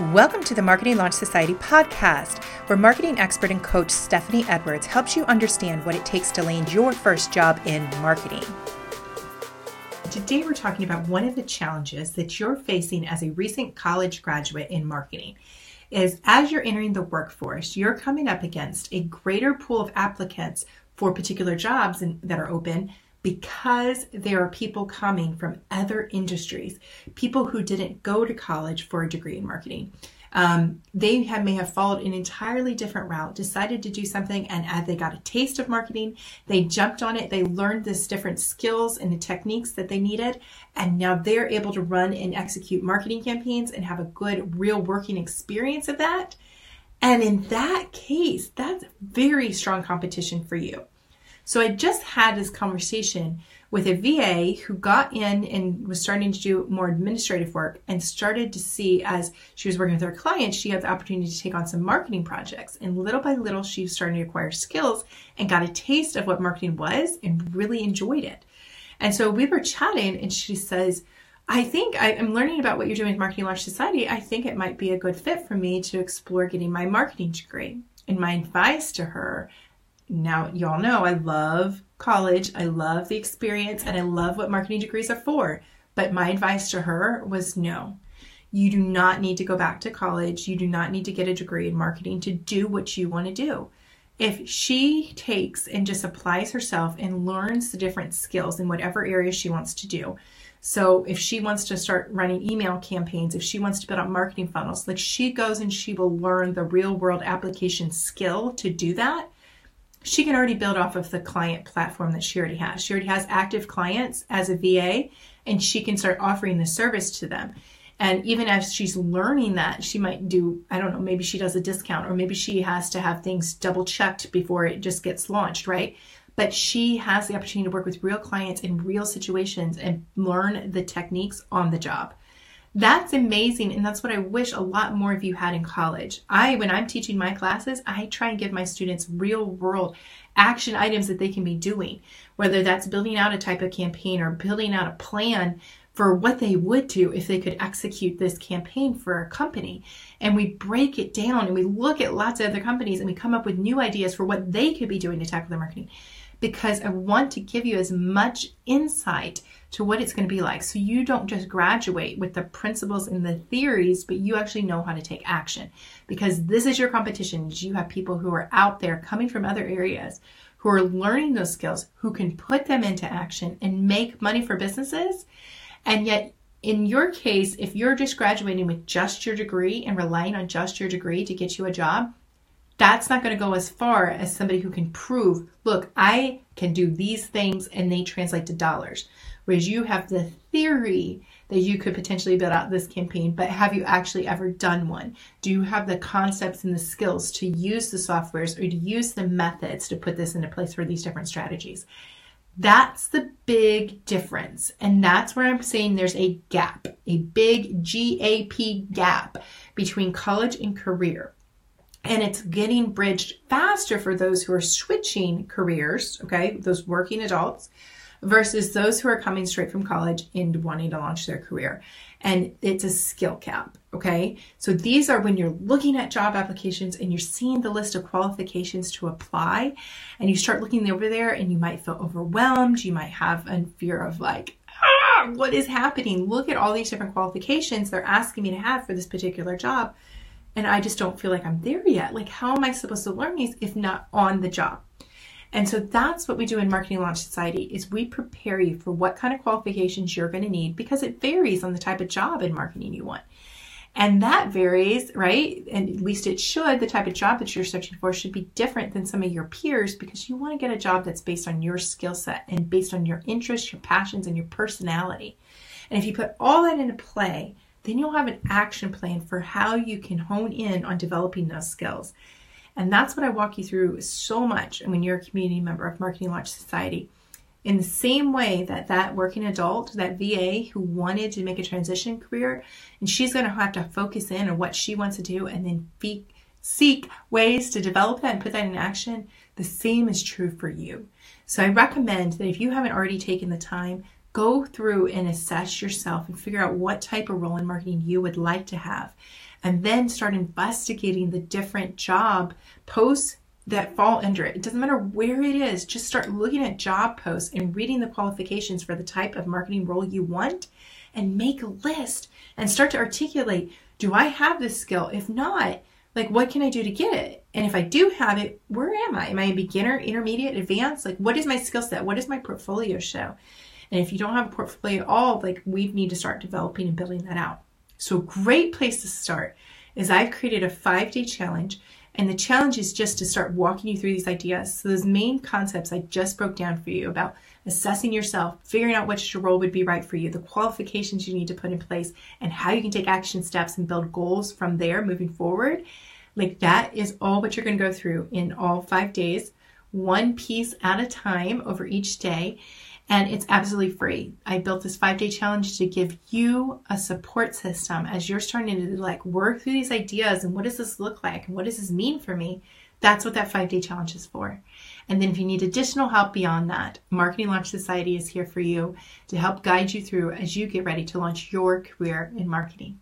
Welcome to the Marketing Launch Society podcast, where marketing expert and coach Stephanie Edwards helps you understand what it takes to land your first job in marketing. Today, we're talking about one of the challenges that you're facing as a recent college graduate in marketing. Is as you're entering the workforce, you're coming up against a greater pool of applicants for particular jobs that are open because there are people coming from other industries, people who didn't go to college for a degree in marketing. Um, they have, may have followed an entirely different route, decided to do something, and as they got a taste of marketing, they jumped on it. They learned this different skills and the techniques that they needed, and now they're able to run and execute marketing campaigns and have a good, real working experience of that. And in that case, that's very strong competition for you. So I just had this conversation with a VA who got in and was starting to do more administrative work and started to see as she was working with her clients, she had the opportunity to take on some marketing projects. And little by little, she was starting to acquire skills and got a taste of what marketing was and really enjoyed it. And so we were chatting, and she says, I think I, am learning about what you're doing with Marketing Launch Society. I think it might be a good fit for me to explore getting my marketing degree. And my advice to her now y'all know I love college, I love the experience, and I love what marketing degrees are for. But my advice to her was no. You do not need to go back to college. You do not need to get a degree in marketing to do what you want to do. If she takes and just applies herself and learns the different skills in whatever area she wants to do. So if she wants to start running email campaigns, if she wants to build out marketing funnels, like she goes and she will learn the real world application skill to do that she can already build off of the client platform that she already has. She already has active clients as a VA, and she can start offering the service to them. And even as she's learning that, she might do, I don't know, maybe she does a discount, or maybe she has to have things double checked before it just gets launched, right? But she has the opportunity to work with real clients in real situations and learn the techniques on the job. That's amazing. And that's what I wish a lot more of you had in college. I, when I'm teaching my classes, I try and give my students real world action items that they can be doing, whether that's building out a type of campaign or building out a plan for what they would do if they could execute this campaign for a company. And we break it down and we look at lots of other companies and we come up with new ideas for what they could be doing to tackle their marketing because I want to give you as much insight to what it's going to be like. So you don't just graduate with the principles and the theories, but you actually know how to take action. Because this is your competition. You have people who are out there coming from other areas who are learning those skills, who can put them into action and make money for businesses. And yet, in your case, if you're just graduating with just your degree and relying on just your degree to get you a job, that's not going to go as far as somebody who can prove, look, I can do these things and they translate to dollars. Whereas you have the theory that you could potentially build out this campaign, but have you actually ever done one? Do you have the concepts and the skills to use the softwares or to use the methods to put this into place for these different strategies? That's the big difference. And that's where I'm saying there's a gap, a big GAP gap between college and career and it's getting bridged faster for those who are switching careers, okay, those working adults, versus those who are coming straight from college and wanting to launch their career. And it's a skill cap, okay? So these are when you're looking at job applications and you're seeing the list of qualifications to apply, and you start looking over there and you might feel overwhelmed. You might have a fear of like, ah, what is happening? Look at all these different qualifications they're asking me to have for this particular job and I just don't feel like I'm there yet. Like, how am I supposed to learn these if not on the job? And so that's what we do in Marketing Launch Society is we prepare you for what kind of qualifications you're going to need because it varies on the type of job in marketing you want. And that varies, right? And at least it should. The type of job that you're searching for should be different than some of your peers because you want to get a job that's based on your skill set and based on your interests, your passions, and your personality. And if you put all that into play, then you'll have an action plan for how you can hone in on developing those skills. And that's what I walk you through so much when you're a community member of Marketing Launch Society. In the same way that that working adult, that VA who wanted to make a transition career, and she's going to have to focus in on what she wants to do and then be, seek ways to develop that and put that in action, the same is true for you. So I recommend that if you haven't already taken the time go through and assess yourself and figure out what type of role in marketing you would like to have. And then start investigating the different job posts that fall under it. It doesn't matter where it is, just start looking at job posts and reading the qualifications for the type of marketing role you want and make a list and start to articulate do I have this skill? If not, like what can I do to get it? And if I do have it, where am I? Am I a beginner, intermediate, advanced? Like what is my skill set? What does my portfolio show? And if you don't have a portfolio at all, like we need to start developing and building that out. So a great place to start is I've created a five day challenge and the challenge is just to start walking you through these ideas. So those main concepts I just broke down for you about assessing yourself, figuring out which role would be right for you, the qualifications you need to put in place, and how you can take action steps and build goals from there moving forward. Like that is all what you're going to go through in all five days, one piece at a time over each day and it's absolutely free. I built this five day challenge to give you a support system as you're starting to like work through these ideas and what does this look like and what does this mean for me. That's what that five day challenge is for. And then if you need additional help beyond that, Marketing Launch Society is here for you to help guide you through as you get ready to launch your career in marketing.